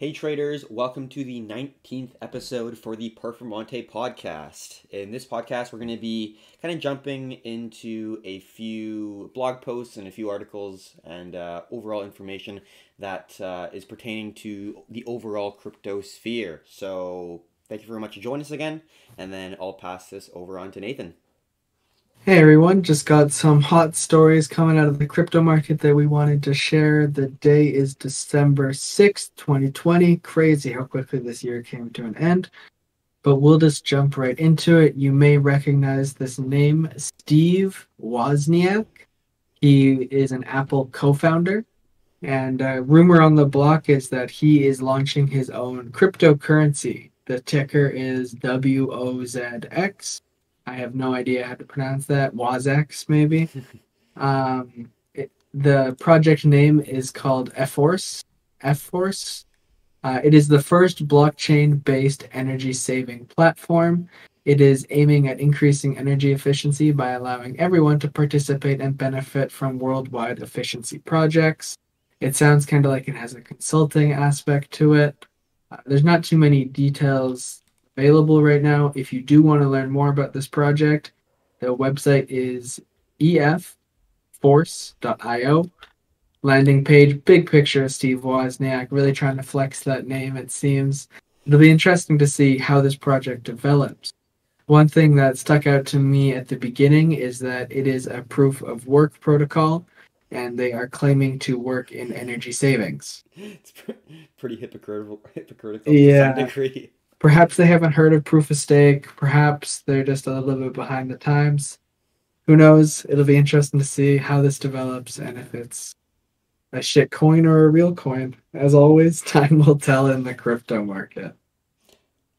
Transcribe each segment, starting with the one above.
Hey traders, welcome to the 19th episode for the Performante podcast. In this podcast, we're going to be kind of jumping into a few blog posts and a few articles and uh, overall information that uh, is pertaining to the overall crypto sphere. So, thank you very much for joining us again, and then I'll pass this over on to Nathan. Hey everyone, just got some hot stories coming out of the crypto market that we wanted to share. The day is December 6th, 2020. Crazy how quickly this year came to an end. But we'll just jump right into it. You may recognize this name, Steve Wozniak. He is an Apple co founder. And uh, rumor on the block is that he is launching his own cryptocurrency. The ticker is WOZX I have no idea how to pronounce that. Wazex, maybe. um, it, the project name is called Efforce. Efforce. Uh, it is the first blockchain based energy saving platform. It is aiming at increasing energy efficiency by allowing everyone to participate and benefit from worldwide efficiency projects. It sounds kind of like it has a consulting aspect to it. Uh, there's not too many details available right now. If you do want to learn more about this project, the website is efforce.io. Landing page, big picture of Steve Wozniak, really trying to flex that name, it seems. It'll be interesting to see how this project develops. One thing that stuck out to me at the beginning is that it is a proof of work protocol, and they are claiming to work in energy savings. It's pretty hypocritical, hypocritical yeah. to some degree perhaps they haven't heard of proof of stake. Perhaps they're just a little bit behind the times. Who knows? It'll be interesting to see how this develops and if it's a shit coin or a real coin. As always, time will tell in the crypto market.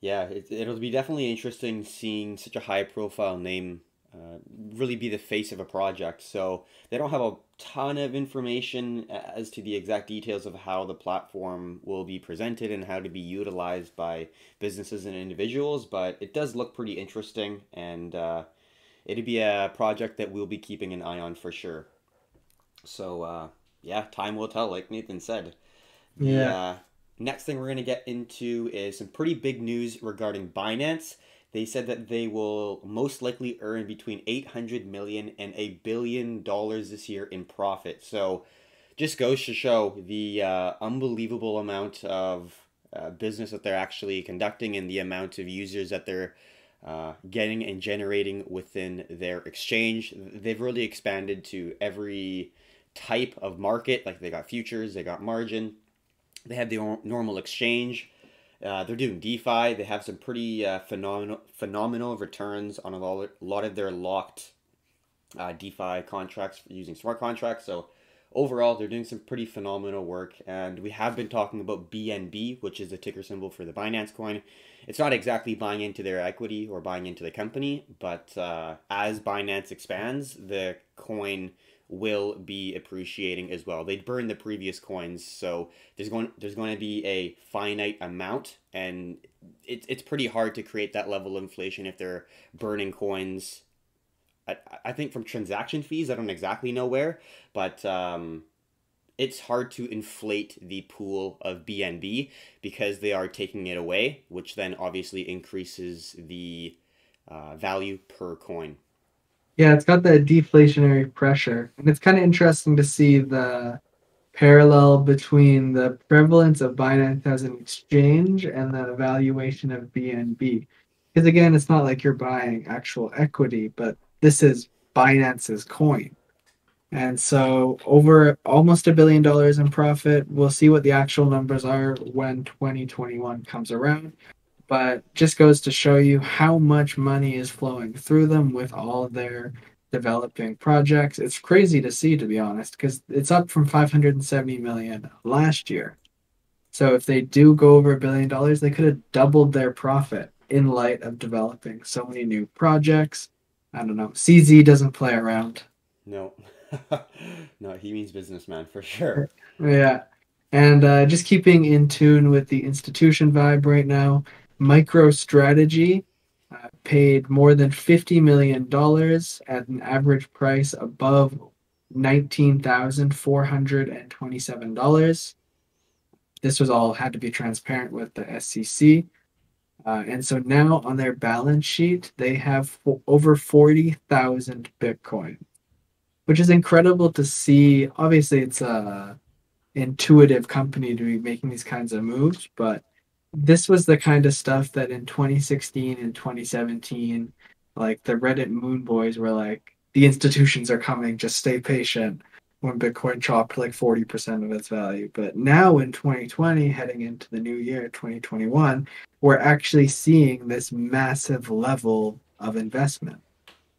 Yeah, it, it'll be definitely interesting seeing such a high profile name uh, really be the face of a project. So they don't have a ton of information as to the exact details of how the platform will be presented and how to be utilized by businesses and individuals, but it does look pretty interesting and uh, it'd be a project that we'll be keeping an eye on for sure. So, uh, yeah, time will tell, like Nathan said. Yeah. The, uh, next thing we're going to get into is some pretty big news regarding Binance. They said that they will most likely earn between 800 million and a billion dollars this year in profit. So just goes to show the uh, unbelievable amount of uh, business that they're actually conducting and the amount of users that they're uh, getting and generating within their exchange. They've really expanded to every type of market. Like they got futures, they got margin, they have the normal exchange. Uh, they're doing DeFi. They have some pretty uh, phenomenal phenomenal returns on a lot, of their locked uh, DeFi contracts using smart contracts. So overall, they're doing some pretty phenomenal work. And we have been talking about BNB, which is the ticker symbol for the Binance coin. It's not exactly buying into their equity or buying into the company, but uh, as Binance expands, the coin will be appreciating as well. They burn the previous coins, so there's going there's going to be a finite amount, and it's it's pretty hard to create that level of inflation if they're burning coins. I, I think from transaction fees, I don't exactly know where, but um, it's hard to inflate the pool of BNB because they are taking it away, which then obviously increases the uh, value per coin. Yeah, it's got that deflationary pressure. And it's kind of interesting to see the parallel between the prevalence of Binance as an exchange and the valuation of BNB. Because again, it's not like you're buying actual equity, but this is Binance's coin. And so over almost a billion dollars in profit. We'll see what the actual numbers are when 2021 comes around but just goes to show you how much money is flowing through them with all their developing projects. It's crazy to see, to be honest, because it's up from 570 million last year. So if they do go over a billion dollars, they could have doubled their profit in light of developing so many new projects. I don't know. CZ doesn't play around. No. no, he means businessman for sure. Yeah. And uh, just keeping in tune with the institution vibe right now, MicroStrategy uh, paid more than $50 million at an average price above $19,427. this was all had to be transparent with the SEC. Uh, and so now on their balance sheet, they have over 40,000 Bitcoin, which is incredible to see. Obviously, it's a intuitive company to be making these kinds of moves, but this was the kind of stuff that in 2016 and 2017, like the Reddit Moon Boys were like, the institutions are coming, just stay patient when Bitcoin dropped like 40% of its value. But now in 2020, heading into the new year, 2021, we're actually seeing this massive level of investment.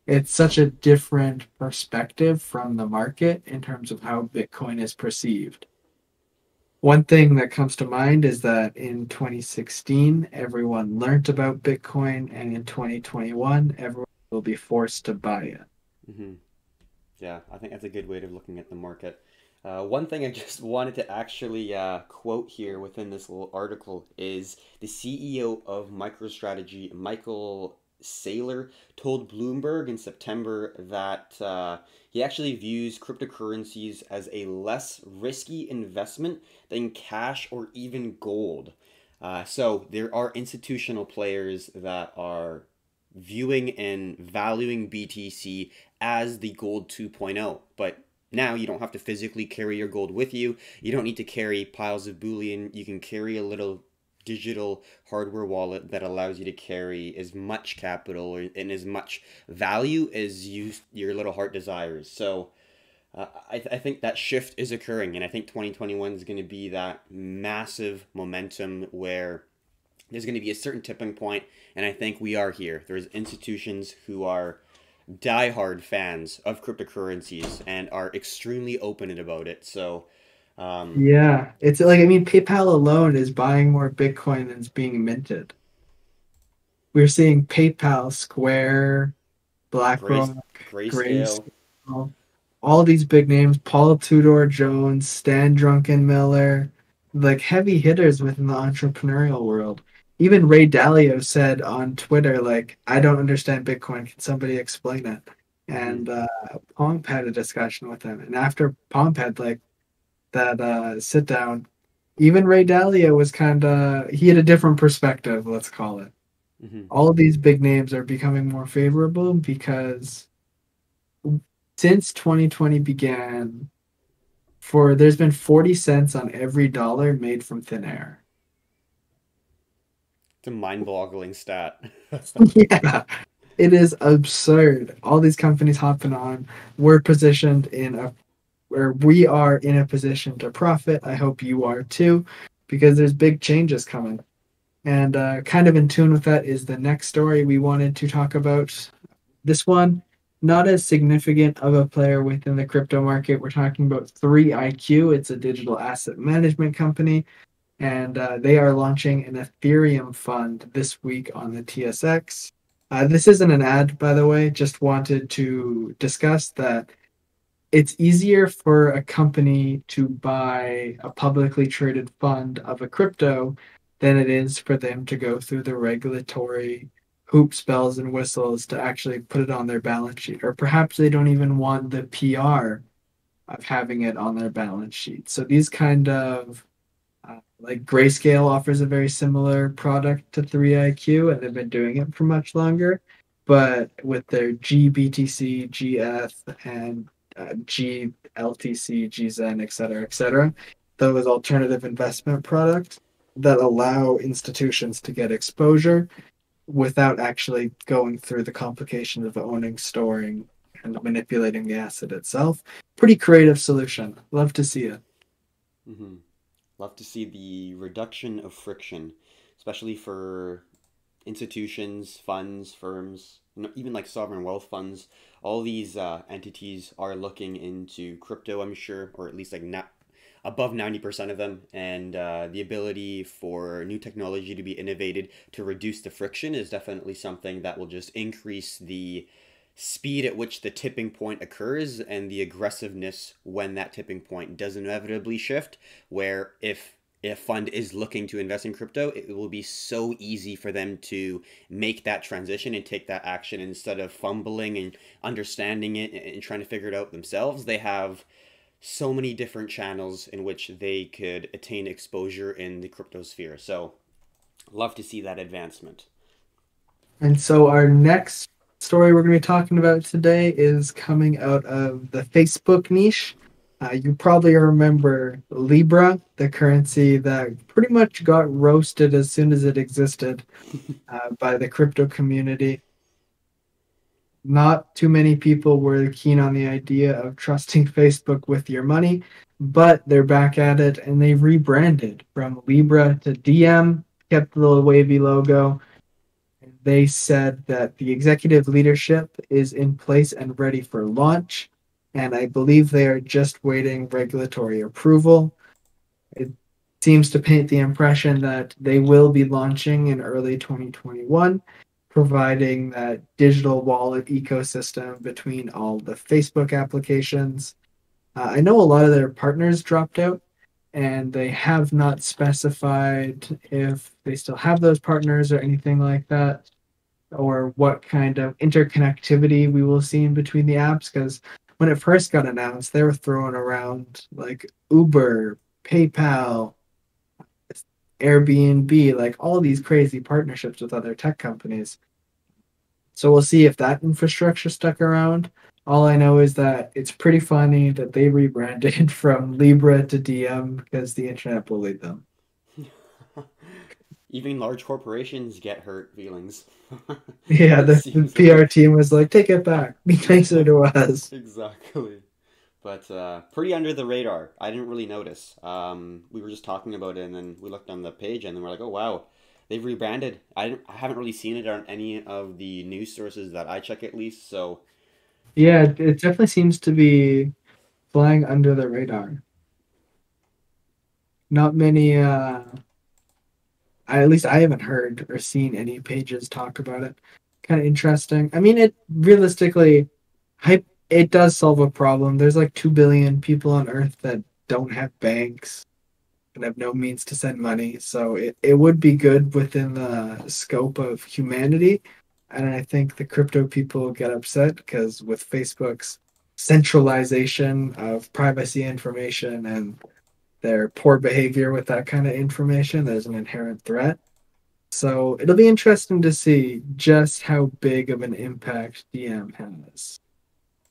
It's such a different perspective from the market in terms of how Bitcoin is perceived. One thing that comes to mind is that in 2016, everyone learned about Bitcoin, and in 2021, everyone will be forced to buy it. Mm-hmm. Yeah, I think that's a good way of looking at the market. Uh, one thing I just wanted to actually uh, quote here within this little article is the CEO of MicroStrategy, Michael Saylor, told Bloomberg in September that uh, he actually views cryptocurrencies as a less risky investment than cash or even gold. Uh, so there are institutional players that are viewing and valuing BTC as the gold 2.0. But now you don't have to physically carry your gold with you. You don't need to carry piles of bullion. You can carry a little digital hardware wallet that allows you to carry as much capital and as much value as you your little heart desires. So uh, I, th- I think that shift is occurring, and I think 2021 is going to be that massive momentum where there's going to be a certain tipping point, and I think we are here. There's institutions who are diehard fans of cryptocurrencies and are extremely open about it. So, um, yeah, it's like I mean, PayPal alone is buying more Bitcoin than is being minted. We're seeing PayPal, Square, BlackRock, Grayscale, all these big names: Paul Tudor Jones, Stan Druckenmiller, like heavy hitters within the entrepreneurial world even Ray Dalio said on Twitter, like, I don't understand Bitcoin. Can somebody explain it? And uh, Pomp had a discussion with him. And after Pomp had like that uh, sit down, even Ray Dalio was kind of, he had a different perspective, let's call it. Mm-hmm. All of these big names are becoming more favorable because since 2020 began, for there's been 40 cents on every dollar made from thin air. It's a mind-boggling stat. yeah, it is absurd. All these companies hopping on. We're positioned in a where we are in a position to profit. I hope you are too, because there's big changes coming. And uh, kind of in tune with that is the next story we wanted to talk about. This one, not as significant of a player within the crypto market. We're talking about 3IQ. It's a digital asset management company and uh, they are launching an Ethereum fund this week on the TSX. Uh, this isn't an ad, by the way, just wanted to discuss that it's easier for a company to buy a publicly traded fund of a crypto than it is for them to go through the regulatory hoops, bells, and whistles to actually put it on their balance sheet. Or perhaps they don't even want the PR of having it on their balance sheet. So these kind of uh, like Grayscale offers a very similar product to 3IQ, and they've been doing it for much longer. But with their GBTC, GF, and uh, GLTC, GZen, et cetera, et cetera, those alternative investment products that allow institutions to get exposure without actually going through the complications of owning, storing, and manipulating the asset itself. Pretty creative solution. Love to see it. Mm-hmm. Love to see the reduction of friction, especially for institutions, funds, firms, even like sovereign wealth funds. All these uh, entities are looking into crypto, I'm sure, or at least like not above 90% of them. And uh, the ability for new technology to be innovated to reduce the friction is definitely something that will just increase the speed at which the tipping point occurs and the aggressiveness when that tipping point does inevitably shift where if a fund is looking to invest in crypto it will be so easy for them to make that transition and take that action instead of fumbling and understanding it and trying to figure it out themselves they have so many different channels in which they could attain exposure in the crypto sphere. So, love to see that advancement. And so, our next story we're going to be talking about today is coming out of the Facebook niche. Uh, you probably remember Libra, the currency that pretty much got roasted as soon as it existed uh, by the crypto community. Not too many people were keen on the idea of trusting Facebook with your money, but they're back at it and they rebranded from Libra to Diem, kept the little wavy logo, they said that the executive leadership is in place and ready for launch, and I believe they are just waiting regulatory approval. It seems to paint the impression that they will be launching in early 2021, providing that digital wallet ecosystem between all the Facebook applications. Uh, I know a lot of their partners dropped out, and they have not specified if they still have those partners or anything like that or what kind of interconnectivity we will see in between the apps because when it first got announced they were throwing around like uber paypal airbnb like all these crazy partnerships with other tech companies. So we'll see if that infrastructure stuck around. All i know is that it's pretty funny that they rebranded from libra to Diem because the internet bullied them even large corporations get hurt feelings. yeah, the, the PR like... team was like, "Take it back. Be nicer to us." Exactly. But uh, pretty under the radar. I didn't really notice. Um, we were just talking about it, and then we looked on the page, and then we're like, "Oh wow, they've rebranded." I I haven't really seen it on any of the news sources that I check, at least. So. Yeah, it definitely seems to be flying under the radar. Not many. Uh I, at least I haven't heard or seen any pages talk about it. Kind of interesting. I mean, it realistically, hype. It does solve a problem. There's like two billion people on Earth that don't have banks and have no means to send money. So it, it would be good within the scope of humanity. And I think the crypto people get upset because with Facebook's centralization of privacy information and their poor behavior with that kind of information. There's an inherent threat. So it'll be interesting to see just how big of an impact Diem has.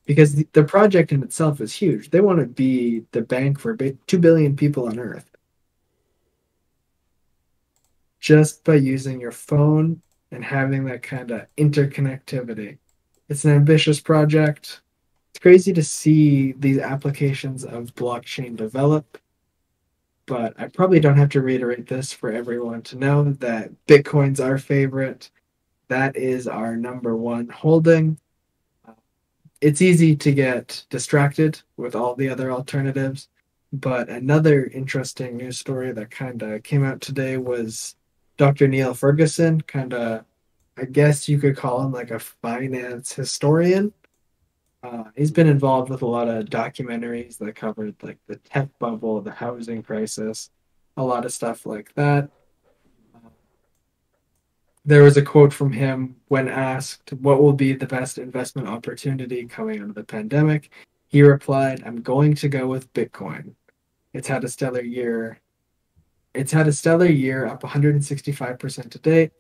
Because the, the project in itself is huge. They want to be the bank for 2 billion people on Earth. Just by using your phone and having that kind of interconnectivity. It's an ambitious project. It's crazy to see these applications of blockchain develop but I probably don't have to reiterate this for everyone to know that Bitcoin's our favorite. That is our number one holding. It's easy to get distracted with all the other alternatives, but another interesting news story that kind of came out today was Dr. Niall Ferguson, kind of, I guess you could call him like a finance historian uh, he's been involved with a lot of documentaries that covered like the tech bubble, the housing crisis, a lot of stuff like that. There was a quote from him when asked what will be the best investment opportunity coming out of the pandemic. He replied, I'm going to go with Bitcoin. It's had a stellar year. It's had a stellar year, up 165% to date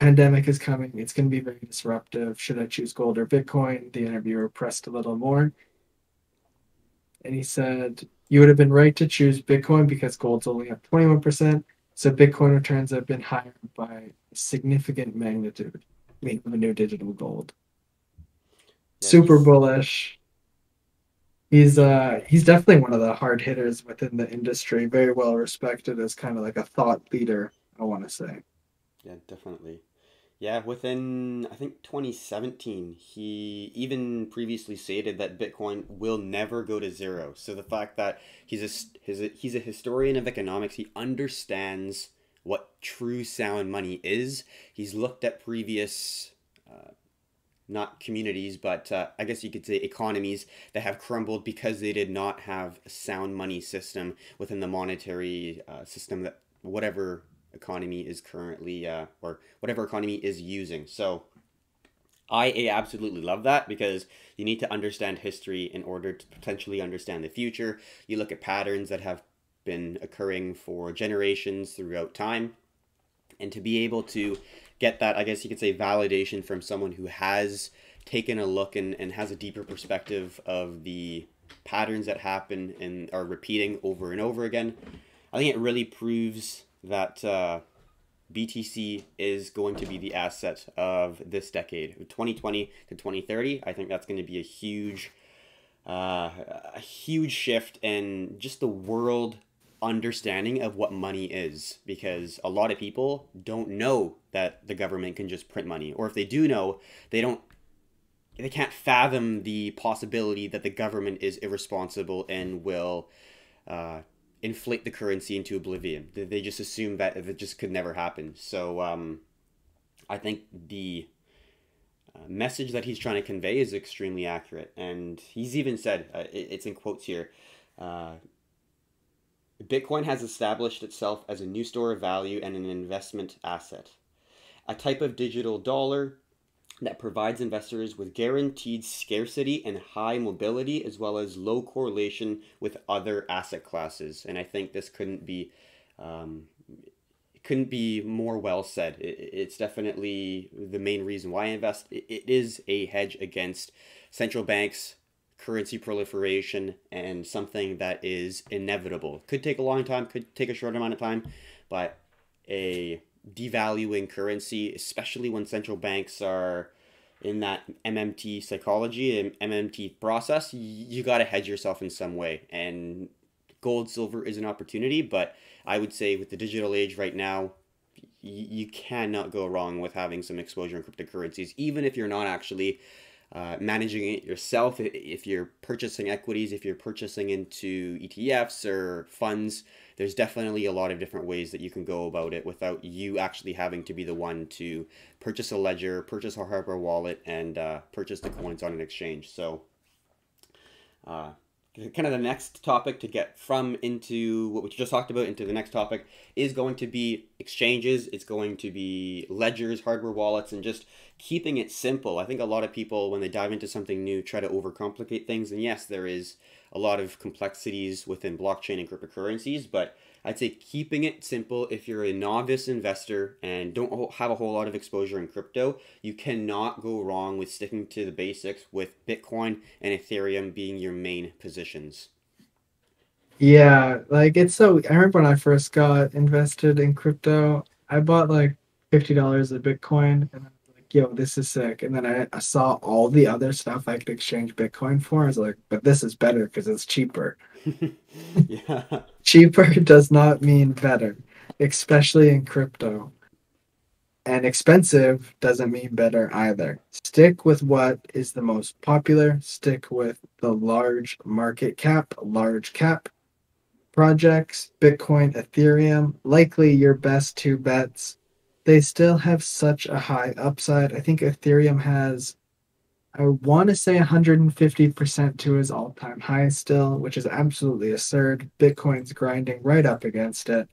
pandemic is coming. It's going to be very disruptive. Should I choose gold or Bitcoin? The interviewer pressed a little more. And he said, You would have been right to choose Bitcoin because gold's only up 21%. So Bitcoin returns have been higher by significant magnitude. I mean, a new digital gold. Super bullish. He's uh he's definitely one of the hard hitters within the industry, very well respected as kind of like a thought leader, I want to say. Yeah, definitely. Yeah, within I think 2017, he even previously stated that Bitcoin will never go to zero. So the fact that he's a he's a, he's a historian of economics, he understands what true sound money is. He's looked at previous uh, not communities, but uh, I guess you could say economies that have crumbled because they did not have a sound money system within the monetary uh, system that whatever economy is currently uh, or whatever economy is using. So I absolutely love that because you need to understand history in order to potentially understand the future. You look at patterns that have been occurring for generations throughout time. And to be able to get that, I guess you could say, validation from someone who has taken a look and, and has a deeper perspective of the patterns that happen and are repeating over and over again, I think it really proves that uh, BTC is going to be the asset of this decade, 2020 to 2030. I think that's going to be a huge, uh, a huge shift in just the world understanding of what money is because a lot of people don't know that the government can just print money or if they do know they don't they can't fathom the possibility that the government is irresponsible and will uh, inflate the currency into oblivion. They just assume that it just could never happen. So um, I think the uh, message that he's trying to convey is extremely accurate. And he's even said, uh, it's in quotes here, uh, Bitcoin has established itself as a new store of value and an investment asset. A type of digital dollar that provides investors with guaranteed scarcity and high mobility as well as low correlation with other asset classes. And i think this couldn't be um, couldn't be more well said. It's definitely the main reason why i invest. It, is a hedge against central banks currency proliferation and something that is inevitable. Could take a long time could take a short amount of time but a devaluing currency, especially when central banks are in that MMT psychology and MMT process, you got to hedge yourself in some way. And gold, silver is an opportunity, but I would say with the digital age right now, you cannot go wrong with having some exposure in cryptocurrencies, even if you're not actually uh, managing it yourself. If you're purchasing equities, if you're purchasing into ETFs or funds, there's definitely a lot of different ways that you can go about it without you actually having to be the one to purchase a ledger, purchase a hardware wallet, and uh, purchase the coins on an exchange. So, uh, kind of the next topic to get from into what we just talked about into the next topic is going to be exchanges it's going to be ledgers hardware wallets and just keeping it simple. I think a lot of people when they dive into something new try to overcomplicate things and yes there is a lot of complexities within blockchain and cryptocurrencies, but I'd say keeping it simple if you're a novice investor and don't have a whole lot of exposure in crypto, you cannot go wrong with sticking to the basics with Bitcoin and Ethereum being your main positions. Yeah, like it's so I remember when I first got invested in crypto, I bought like $50 of Bitcoin and I was like, yo, this is sick. And then I, I saw all the other stuff I could exchange Bitcoin for. I was like, but this is better because it's cheaper. yeah. cheaper does not mean better, especially in crypto. And expensive doesn't mean better either. Stick with what is the most popular, stick with the large market cap, large cap projects, Bitcoin, Ethereum, likely your best two bets they still have such a high upside. I think Ethereum has, I want to say 150% to his all time high still, which is absolutely absurd. Bitcoin's grinding right up against it.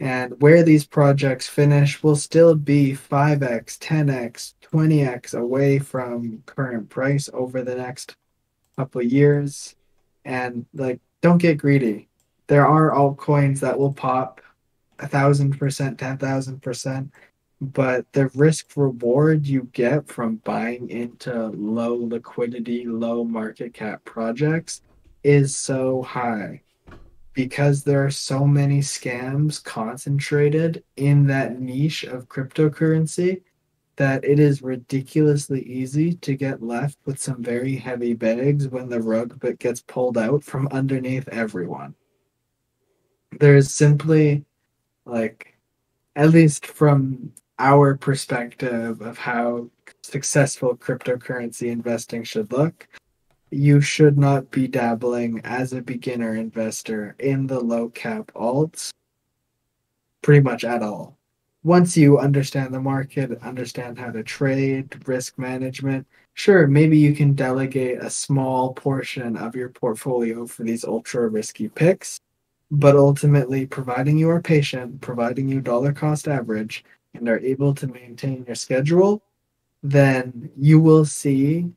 And where these projects finish will still be 5x, 10x, 20x away from current price over the next couple years. And like, don't get greedy. There are altcoins that will pop a thousand percent, ten thousand percent, but the risk reward you get from buying into low liquidity, low market cap projects is so high because there are so many scams concentrated in that niche of cryptocurrency that it is ridiculously easy to get left with some very heavy bags when the rug gets pulled out from underneath everyone. There's simply like at least from our perspective of how successful cryptocurrency investing should look you should not be dabbling as a beginner investor in the low cap alts pretty much at all. Once you understand the market understand how to trade risk management sure maybe you can delegate a small portion of your portfolio for these ultra risky picks but ultimately providing you are patient, providing you dollar cost average, and are able to maintain your schedule, then you will see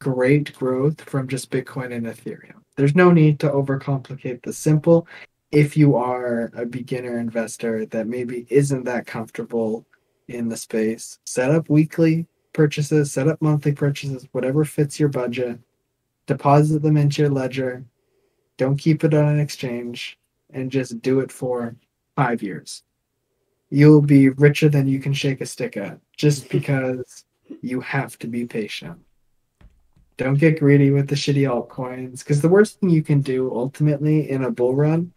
great growth from just Bitcoin and Ethereum. There's no need to overcomplicate the simple if you are a beginner investor that maybe isn't that comfortable in the space. Set up weekly purchases, set up monthly purchases, whatever fits your budget. Deposit them into your ledger. Don't keep it on an exchange and just do it for five years. You'll be richer than you can shake a stick at just because you have to be patient. Don't get greedy with the shitty altcoins because the worst thing you can do ultimately in a bull run,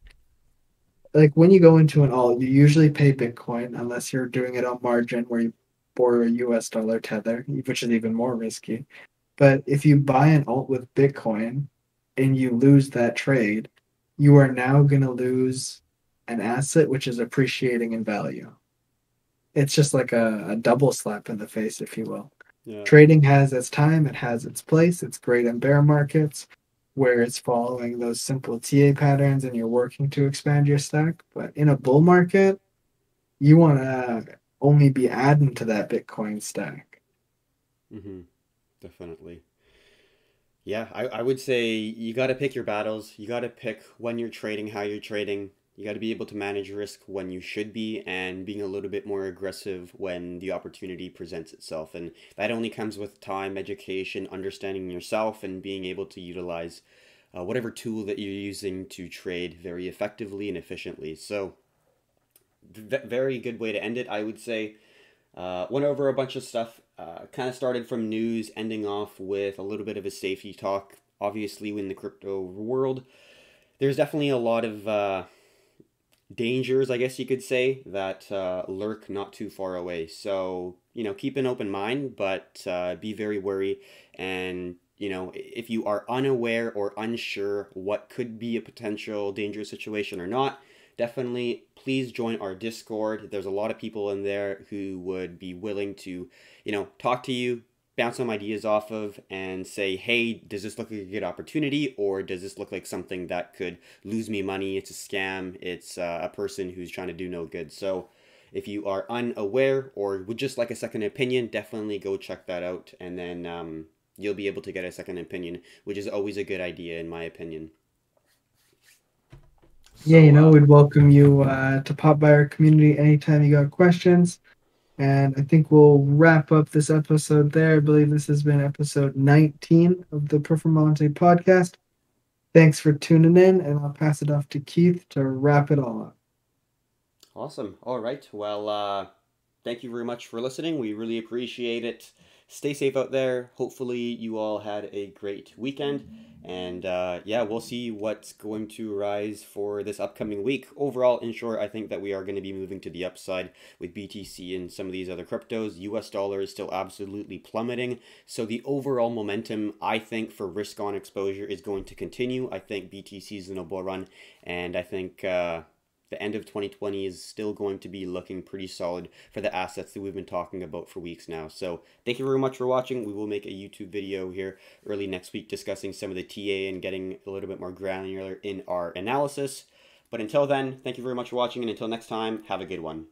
like when you go into an alt, you usually pay Bitcoin unless you're doing it on margin where you borrow a US dollar tether, which is even more risky. But if you buy an alt with Bitcoin and you lose that trade, you are now going to lose an asset which is appreciating in value. It's just like a, a double slap in the face, if you will. Yeah. Trading has its time, it has its place. It's great in bear markets where it's following those simple TA patterns and you're working to expand your stack. But in a bull market, you want to only be adding to that Bitcoin stack. Mm-hmm. Definitely. Yeah, I, I would say you got to pick your battles. You got to pick when you're trading, how you're trading. You got to be able to manage risk when you should be and being a little bit more aggressive when the opportunity presents itself. And that only comes with time, education, understanding yourself, and being able to utilize uh, whatever tool that you're using to trade very effectively and efficiently. So, v- very good way to end it, I would say. Uh, went over a bunch of stuff. Uh, kind of started from news, ending off with a little bit of a safety talk. Obviously, in the crypto world, there's definitely a lot of uh, dangers, I guess you could say, that uh, lurk not too far away. So, you know, keep an open mind, but uh, be very wary. And, you know, if you are unaware or unsure what could be a potential dangerous situation or not, definitely please join our Discord. There's a lot of people in there who would be willing to, you know, talk to you, bounce some ideas off of and say, hey, does this look like a good opportunity or does this look like something that could lose me money? It's a scam. It's uh, a person who's trying to do no good. So if you are unaware or would just like a second opinion, definitely go check that out and then um, you'll be able to get a second opinion, which is always a good idea in my opinion. Yeah, you know, uh, we'd welcome you uh, to pop by our community anytime you got questions. And I think we'll wrap up this episode there. I believe this has been episode 19 of the Performante podcast. Thanks for tuning in, and I'll pass it off to Keith to wrap it all up. Awesome. All right. Well, uh, thank you very much for listening. We really appreciate it stay safe out there. Hopefully, you all had a great weekend. And uh, yeah, we'll see what's going to rise for this upcoming week. Overall, in short, I think that we are going to be moving to the upside with BTC and some of these other cryptos. US dollar is still absolutely plummeting. So the overall momentum, I think, for risk on exposure is going to continue. I think BTC is in a bull run. And I think. Uh, the end of 2020 is still going to be looking pretty solid for the assets that we've been talking about for weeks now. So thank you very much for watching. We will make a YouTube video here early next week discussing some of the TA and getting a little bit more granular in our analysis. But until then, thank you very much for watching, and until next time, have a good one.